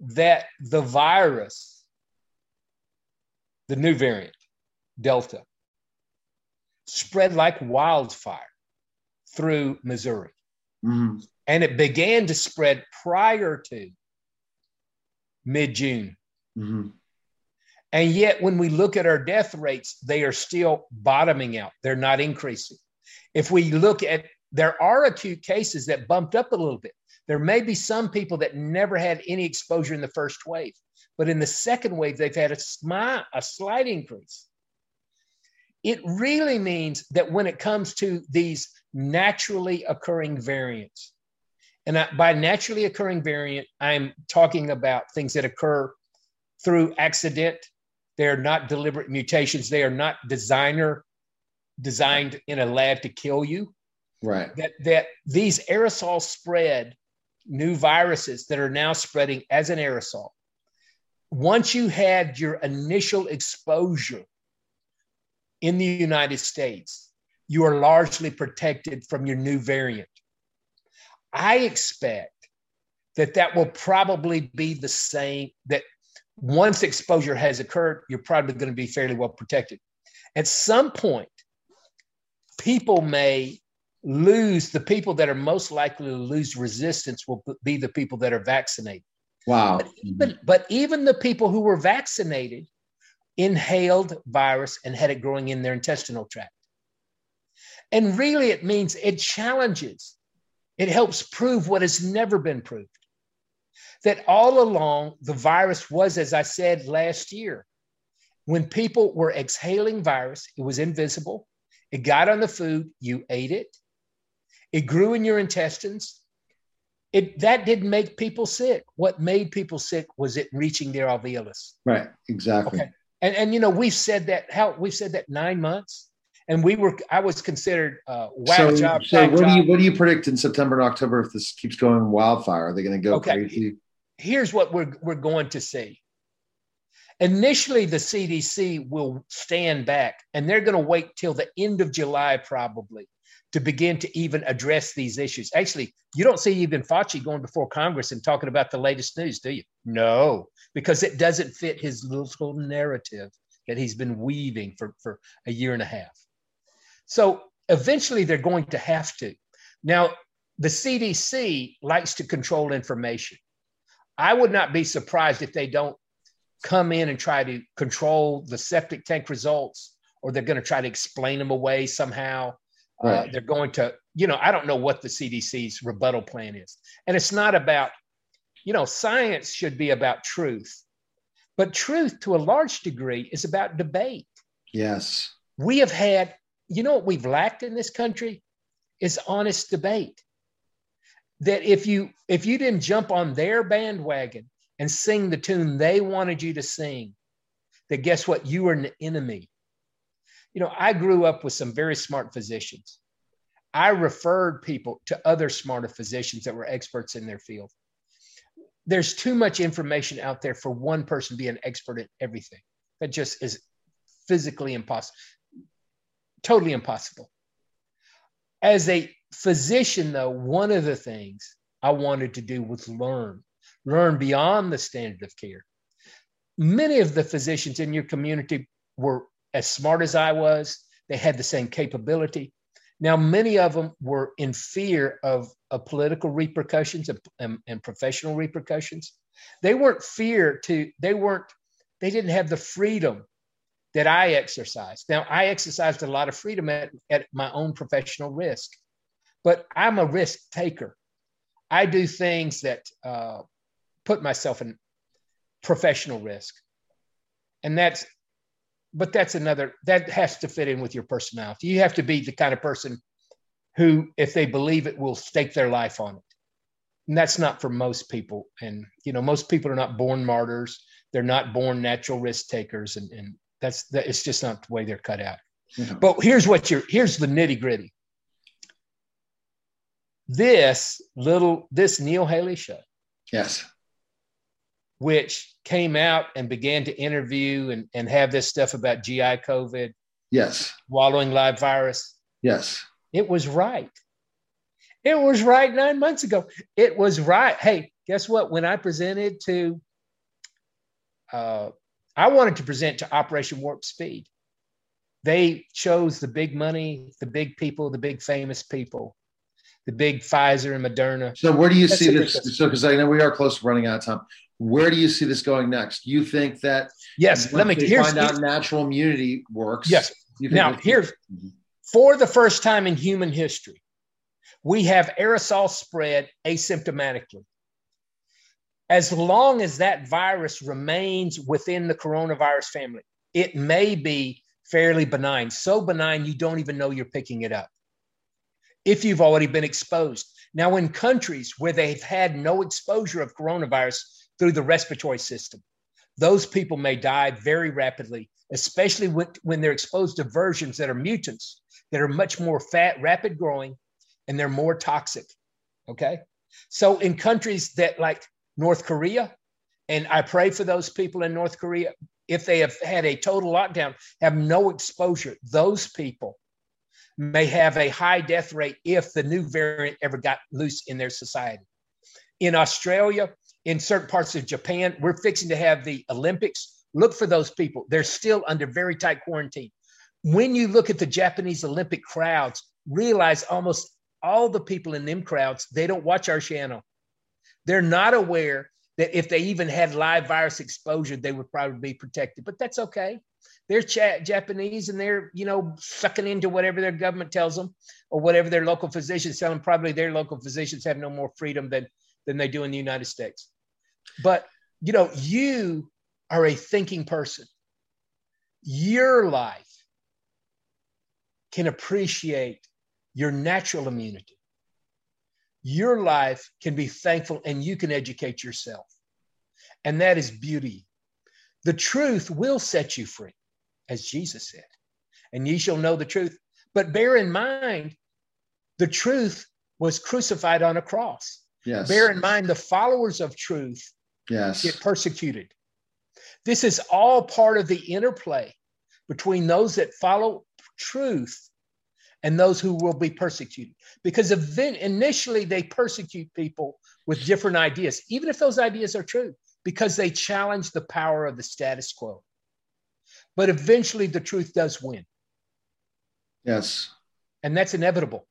that the virus, the new variant, Delta, spread like wildfire through Missouri. Mhm. And it began to spread prior to mid June. Mhm. And yet, when we look at our death rates, they are still bottoming out. They're not increasing. If we look at, there are acute cases that bumped up a little bit. There may be some people that never had any exposure in the first wave, but in the second wave, they've had a, smi- a slight increase. It really means that when it comes to these naturally occurring variants, and I, by naturally occurring variant, I'm talking about things that occur through accident. They are not deliberate mutations. They are not designer designed in a lab to kill you. Right. That that these aerosol spread new viruses that are now spreading as an aerosol. Once you had your initial exposure in the United States, you are largely protected from your new variant. I expect that that will probably be the same that once exposure has occurred, you're probably going to be fairly well protected. At some point, people may lose the people that are most likely to lose resistance will be the people that are vaccinated. Wow. But even, but even the people who were vaccinated inhaled virus and had it growing in their intestinal tract. And really, it means it challenges, it helps prove what has never been proved that all along the virus was, as I said last year, when people were exhaling virus, it was invisible. It got on the food, you ate it. It grew in your intestines. It that didn't make people sick. What made people sick was it reaching their alveolus. Right. Exactly. Okay. And and you know we've said that how we've said that nine months, and we were I was considered uh, whack So, job. so whack what do you what do you predict in September and October if this keeps going wildfire? Are they going to go Okay. crazy? here's what we're, we're going to see. Initially, the CDC will stand back and they're going to wait till the end of July, probably, to begin to even address these issues. Actually, you don't see even Fauci going before Congress and talking about the latest news, do you? No, because it doesn't fit his little narrative that he's been weaving for, for a year and a half. So eventually, they're going to have to. Now, the CDC likes to control information. I would not be surprised if they don't come in and try to control the septic tank results, or they're going to try to explain them away somehow. Uh, right. Uh, they're going to, you know, I don't know what the CDC's rebuttal plan is. And it's not about, you know, science should be about truth, but truth to a large degree is about debate. Yes. We have had, you know, what we've lacked in this country is honest debate. That if you if you didn't jump on their bandwagon and sing the tune they wanted you to sing, that guess what? You were an enemy you know, I grew up with some very smart physicians. I referred people to other smarter physicians that were experts in their field. There's too much information out there for one person to be an expert at everything. That just is physically impossible, totally impossible. As a physician, though, one of the things I wanted to do was learn, learn beyond the standard of care. Many of the physicians in your community were as smart as I was. They had the same capability. Now, many of them were in fear of, of political repercussions and, and, and professional repercussions. They weren't fear to, they weren't, they didn't have the freedom that I exercised. Now, I exercised a lot of freedom at, at my own professional risk, but I'm a risk taker. I do things that uh, put myself in professional risk. And that's but that's another that has to fit in with your personality. You have to be the kind of person who, if they believe it, will stake their life on it. And that's not for most people. And you know, most people are not born martyrs. They're not born natural risk takers, and, and that's that. It's just not the way they're cut out. Mm-hmm. But here's what you're. Here's the nitty gritty. This little this Neil Haley show. Yes which came out and began to interview and, and have this stuff about GI COVID. Yes. Wallowing live virus. Yes. It was right. It was right nine months ago. It was right. Hey, guess what? When I presented to, uh, I wanted to present to Operation Warp Speed. They chose the big money, the big people, the big famous people, the big Pfizer and Moderna. So, where do you That's see this? So, because I know we are close to running out of time. Where do you see this going next? You think that yes, let me find out natural immunity works. Yes. Now here's mm-hmm. for the first time in human history, we have aerosol spread asymptomatically. As long as that virus remains within the coronavirus family, it may be fairly benign, so benign you don't even know you're picking it up. If you've already been exposed. Now, in countries where they've had no exposure of coronavirus, through the respiratory system. Those people may die very rapidly, especially when, they're exposed to versions that are mutants that are much more fat, rapid growing, and they're more toxic. Okay. So in countries that like North Korea, and I pray for those people in North Korea, if they have had a total lockdown, have no exposure, those people may have a high death rate if the new variant ever got loose in their society. In Australia, in certain parts of Japan. We're fixing to have the Olympics. Look for those people. They're still under very tight quarantine. When you look at the Japanese Olympic crowds, realize almost all the people in them crowds, they don't watch our channel. They're not aware that if they even had live virus exposure, they would probably be protected. But that's okay. They're Japanese and they're, you know, sucking into whatever their government tells them or whatever their local physicians tell them. Probably their local physicians have no more freedom than than they do in the United States. But, you know, you are a thinking person. Your life can appreciate your natural immunity. Your life can be thankful and you can educate yourself. And that is beauty. The truth will set you free, as Jesus said, and ye shall know the truth. But bear in mind, the truth was crucified on a cross. Yes. Bear in mind the followers of truth yes. get persecuted. This is all part of the interplay between those that follow truth and those who will be persecuted. Because initially they persecute people with different ideas, even if those ideas are true, because they challenge the power of the status quo. But eventually the truth does win. Yes. And that's inevitable.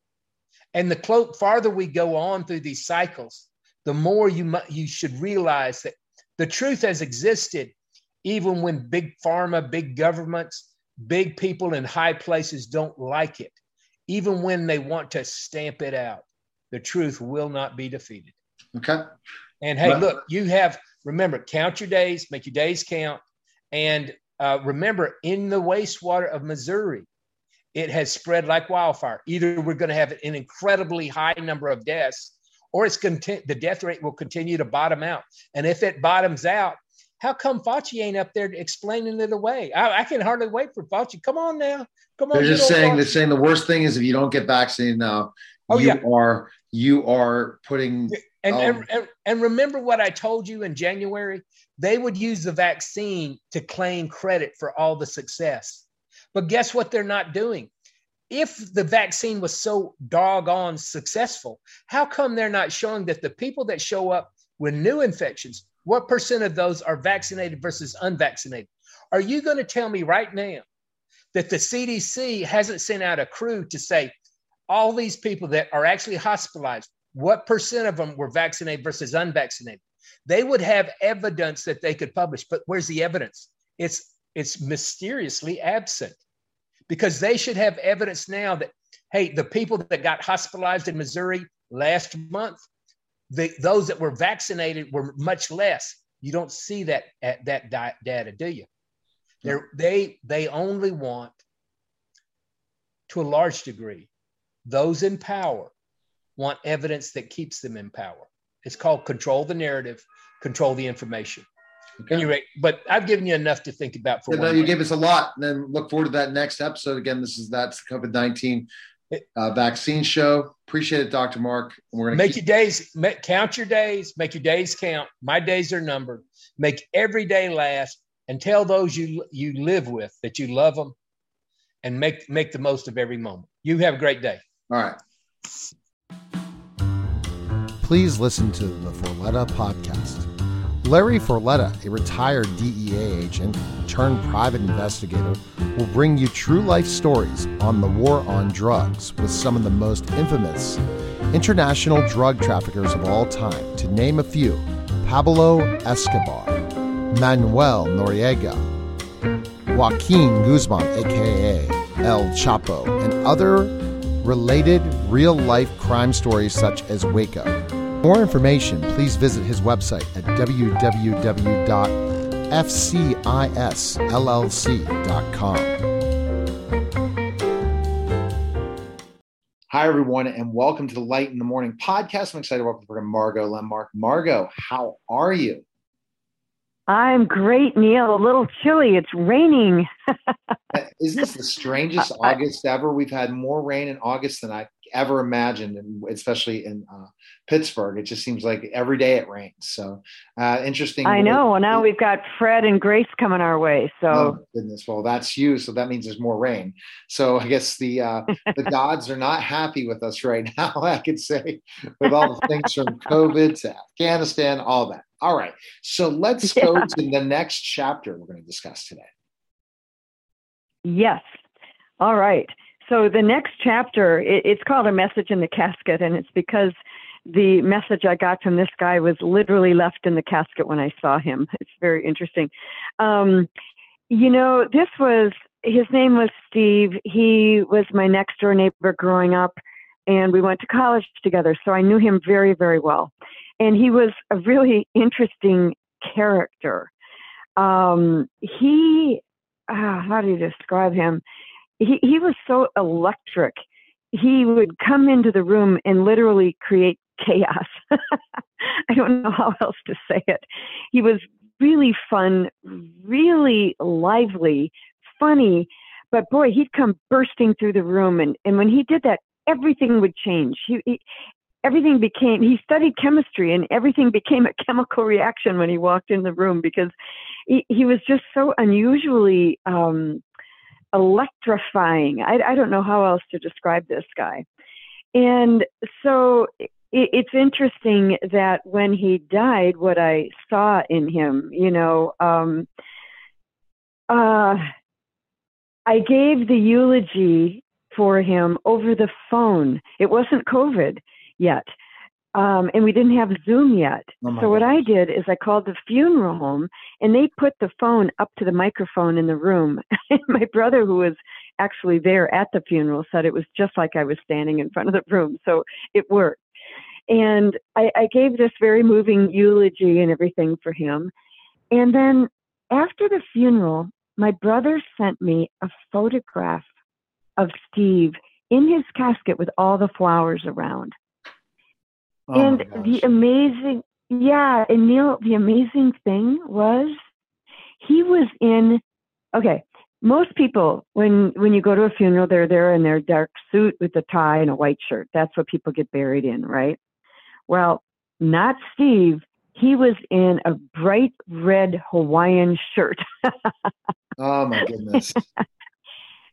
And the clo- farther we go on through these cycles, the more you mu- you should realize that the truth has existed even when big pharma, big governments, big people in high places don't like it. Even when they want to stamp it out, the truth will not be defeated. Okay. And hey, Well- look, you have remember count your days, make your days count, and uh, remember in the wastewater of Missouri, it has spread like wildfire. Either we're going to have an incredibly high number of deaths, or it's conti- the death rate will continue to bottom out. And if it bottoms out, how come Fauci ain't up there explaining it away? I, I can hardly wait for Fauci. Come on now, come on. They're just saying they're saying the worst thing is if you don't get vaccinated now, Oh, you yeah. are you are putting And, Um, and, and remember what I told you in January? They would use the vaccine to claim credit for all the success. But guess what they're not doing? If the vaccine was so doggone successful, how come they're not showing that the people that show up with new infections, what percent of those are vaccinated versus unvaccinated? Are you going to tell me right now that the CDC hasn't sent out a crew to say, all these people that are actually hospitalized, what percent of them were vaccinated versus unvaccinated? They would have evidence that they could publish, but where's the evidence? It's it's mysteriously absent because they should have evidence now that hey, the people that got hospitalized in Missouri last month, the, those that were vaccinated were much less. You don't see that at that di- data, do you? They're, they they only want, to a large degree, those in power want evidence that keeps them in power. It's called control the narrative, control the information. Okay. Anyway, but I've given you enough to think about for Yeah, no, you gave us a lot. And then look forward to that next episode. Again, this is that's COVID nineteen uh, vaccine show. Appreciate it, Dr. Mark. And we're gonna Make keep, your days, make, count your days, make your days count. My days are numbered. Make every day last and tell those you you live with that you love them and make make the most of every moment. You have a great day. all right. please listen to the Forletta podcast. Larry Forletta, a retired DEA agent turned private investigator, will bring you true life stories on the war on drugs with some of the most infamous international drug traffickers of all time, to name a few Pablo Escobar, Manuel Noriega, Joaquin Guzman, aka El Chapo, and other related real life crime stories such as Waco. For more information, please visit his website at www.fcisllc.com. Hi, everyone, and welcome to the Light in the Morning podcast. I'm excited to welcome the program Margo Lenmark. Margo, how are you? I'm great, Neil. A little chilly. It's raining. [laughs] Isn't this the strangest I- August ever? We've had more rain in August than I ever imagined, and especially in uh, Pittsburgh. It just seems like every day it rains. So uh, interesting. I know. Well, now [laughs] we've got Fred and Grace coming our way. So Oh goodness! Well, that's you. So that means there's more rain. So I guess the uh, [laughs] the gods are not happy with us right [laughs] now. I could say with all the things from COVID to Afghanistan, all that. All right. So let's go to the next chapter we're going to discuss today. Yes. All right. So the next chapter, it, it's called A Message in the Casket, and it's because the message I got from this guy was literally left in the casket when I saw him. [laughs] It's very interesting. Um, you know, this was, his name was Steve. He was my next door neighbor growing up, and we went to college together, so I knew him very, very well. And he was a really interesting character. Um, he ah, how do you describe him? He he was so electric. He would come into the room and literally create chaos. [laughs] I don't know how else to say it. He was really fun, really lively, funny, but boy, he'd come bursting through the room and and when he did that, everything would change. He, he everything became he studied chemistry and everything became a chemical reaction when he walked in the room because he, he was just so unusually um, electrifying. I, I don't know how else to describe this guy. And so it, it's interesting that when he died, what I saw in him, you know, um, uh, I gave the eulogy for him over the phone. It wasn't COVID yet. Um, and we didn't have Zoom yet. Oh so what gosh. I did is I called the funeral home, and they put the phone up to the microphone in the room. [laughs] and my brother, who was actually there at the funeral, said it was just like I was standing in front of the room. So it worked. And I, I gave this very moving eulogy and everything for him. And then after the funeral, my brother sent me a photograph of Steve in his casket with all the flowers around. Oh and the amazing, yeah, and Neil, the amazing thing was he was in, okay, most people, when, when you go to a funeral, they're there in their dark suit with a tie and a white shirt. That's what people get buried in, right? Well, not Steve. He was in a bright red Hawaiian shirt. [laughs] oh my goodness.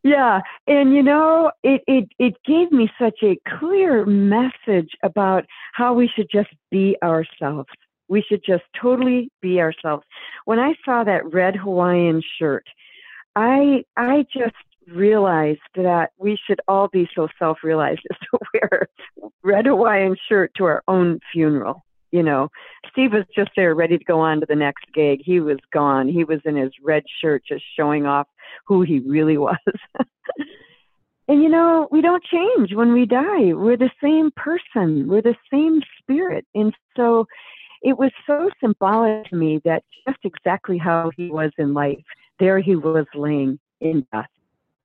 Yeah, and you know, it, it it gave me such a clear message about how we should just be ourselves. We should just totally be ourselves. When I saw that red Hawaiian shirt, I I just realized that we should all be so self-realized as [laughs] to wear red Hawaiian shirt to our own funeral. You know, Steve was just there ready to go on to the next gig. He was gone. He was in his red shirt just showing off who he really was. [laughs] and you know, we don't change when we die. We're the same person. We're the same spirit. And so it was so symbolic to me that just exactly how he was in life, there he was laying in death,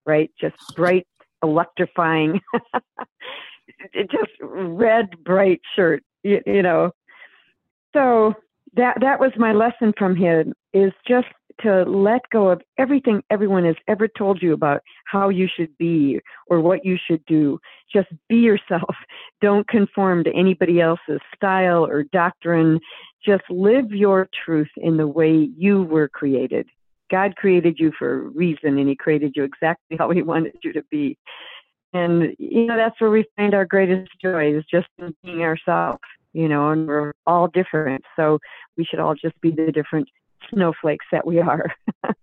right? Just bright, electrifying, [laughs] just red, bright shirt, you, you know. So that that was my lesson from him is just to let go of everything everyone has ever told you about how you should be or what you should do. Just be yourself. [laughs] Don't conform to anybody else's style or doctrine. Just live your truth in the way you were created. God created you for a reason and he created you exactly [laughs] how he wanted you to be. And you know that's where we find our greatest joy is just in being ourselves, you know, and we're all different. So we should all just be the different snowflakes that we are. [laughs]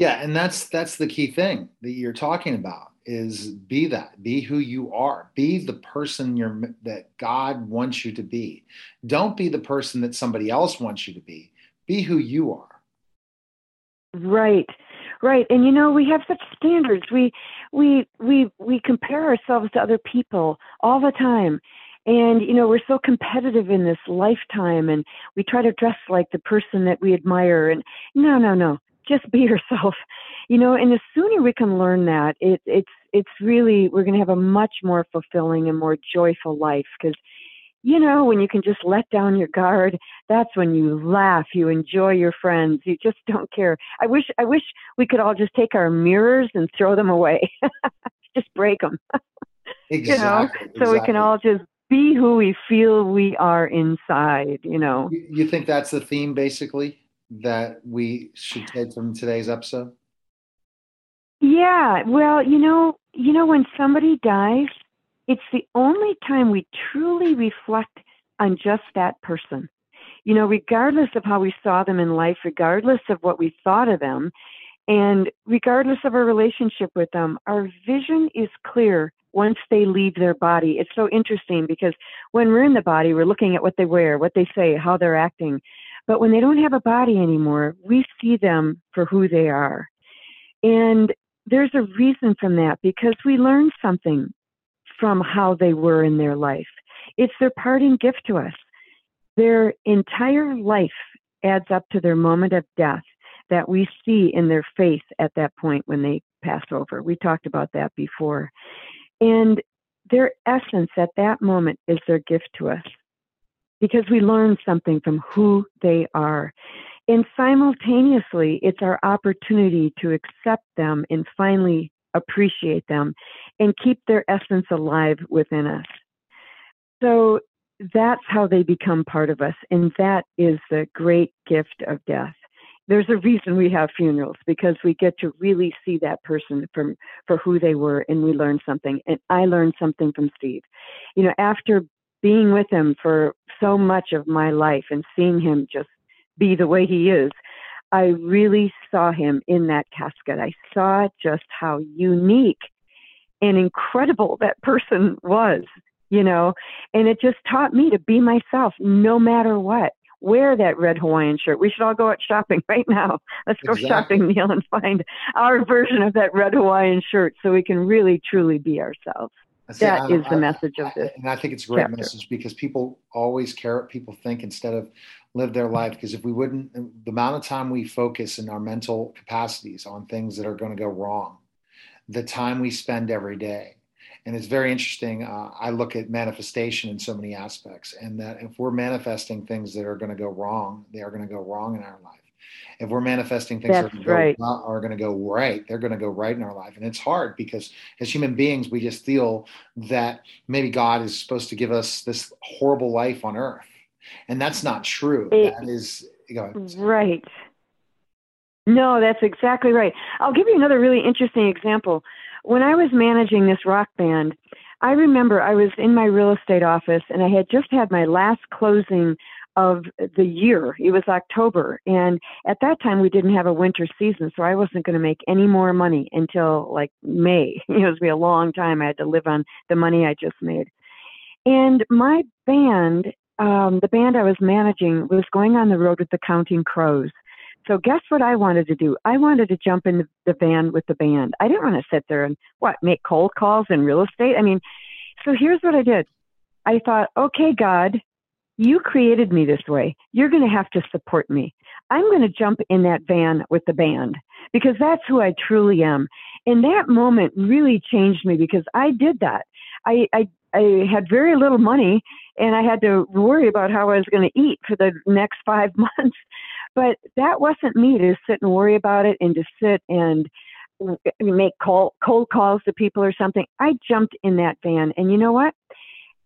Yeah, and that's that's the key thing that you're talking about is be that, be who you are, be the person you're that God wants you to be. Don't be the person that somebody else wants you to be. Be who you are. Right. Right. And you know, we have such standards. We we we we compare ourselves to other people all the time. And you know, we're so competitive in this lifetime and we try to dress like the person that we admire and no, no, no. Just be [laughs] yourself. You know, and the sooner we can learn that, it it's it's really we're going to have a much more fulfilling and more joyful life because you know, when you can just let down your guard, that's when you laugh, you enjoy your friends, you just don't care. I wish I wish we could all just take our mirrors and throw them away. [laughs] just break them. Exactly. [laughs] you know, so we can all just be who we feel we are inside, you know. You, you think that's the theme basically that we should take from today's episode? Yeah, well, you know, you know when somebody dies, it's the only time we truly reflect on just that person. You know, regardless of how we saw them in life, regardless of what we thought of them, and regardless of our relationship with them, our vision is clear once they leave their body. It's so interesting because when we're in the body, we're looking at what they wear, what they say, how they're acting. But when they don't have a body anymore, we see them for who they are. And there's a reason from that because we learn something from how they were in their life. It's their parting gift to us. Their entire life adds up to their moment of death that we see in their face at that point when they pass over. We talked about that before. And their essence at that moment is their gift to us because we learn something from who they are. And simultaneously, it's our opportunity to accept them and finally appreciate them and keep their essence alive within us. So that's how they become part of us. And that is the great gift of death. There's a reason we have funerals because we get to really see that person from for who they were and we learn something. And I learned something from Steve. You know, after being with him for so much of my life and seeing him just be the way he is, I really saw him in that casket. I saw just how unique and incredible that person was. you know, and it just taught me to be myself no matter what. Wear that red Hawaiian shirt. We should all go out shopping [laughs] right now. Let's go Exactly. shopping, Neil, and find our version of that red Hawaiian shirt so we can really, truly be ourselves. See, That I- is the I- message of this. And I think it's a great chapter. message because people always care what people think instead of live their life. Because if we wouldn't, the amount of time we focus in our mental capacities on things that are going to go wrong, the time we spend every day. And it's very interesting. Uh, I look at manifestation in so many aspects, and that if we're manifesting things that are going to go wrong, they are going to go wrong in our life. If we're manifesting things that are That's going to go right. going to go right, they're going to go right in our life. And it's hard because as human beings, we just feel that maybe God is supposed to give us this horrible life on earth. And that's not true. It- that is, go ahead. Right. No, that's exactly right. I'll give you another really interesting example. When I was managing this rock band, I remember I was in my real estate office and I had just had my last closing of the year. It was October. And at that time, we didn't have a winter season, so I wasn't going to make any more money until like May. [laughs] It was gonna be a long time. I had to live on the money I just made. And my band, um, the band I was managing, was going on the road with the Counting Crows. So guess what I wanted to do? I wanted to jump in the, van with the band. I didn't want to sit there and what make cold calls in real estate. I mean, so here's what I did. I thought, okay, God, you created me this way. You're going to have to support me. I'm going to jump in that van with the band because that's who I truly am. And that moment really changed me because I did that. I, I, I had very little money and I had to worry about how I was going to eat for the next five [laughs] months. But that wasn't me to sit and worry about it and to sit and make call, cold calls to people or something. I jumped in that van. And you know what?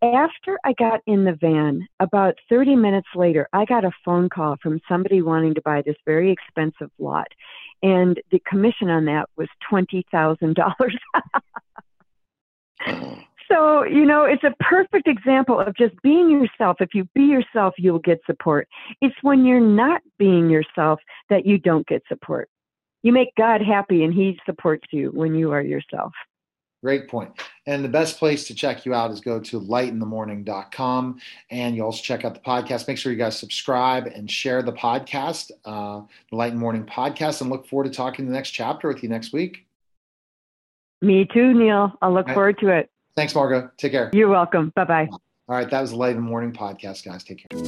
After I got in the van, about 30 minutes later, I got a phone call from somebody wanting to buy this very expensive lot. And the commission on that was $20,000. [laughs] So, you know, it's a perfect example of just being yourself. If you be yourself, you'll get support. It's when you're not being yourself that you don't get support. You make God happy and he supports you when you are yourself. Great point. And the best place to check you out is go to lightinthemorning.com and you also check out the podcast. Make sure you guys subscribe and share the podcast, uh, the Light in the Morning podcast, and look forward to talking the next chapter with you next week. Me too, Neil. I look forward to it. Thanks, Margo. Take care. You're welcome. Bye bye. All right. That was the Light in the Morning podcast, guys. Take care.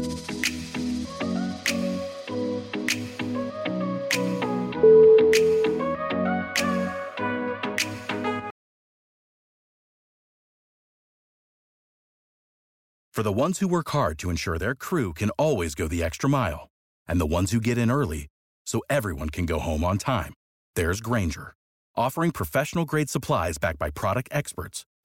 For the ones who work hard to ensure their crew can always go the extra mile, and the ones who get in early so everyone can go home on time, there's Grainger, offering professional grade supplies backed by product experts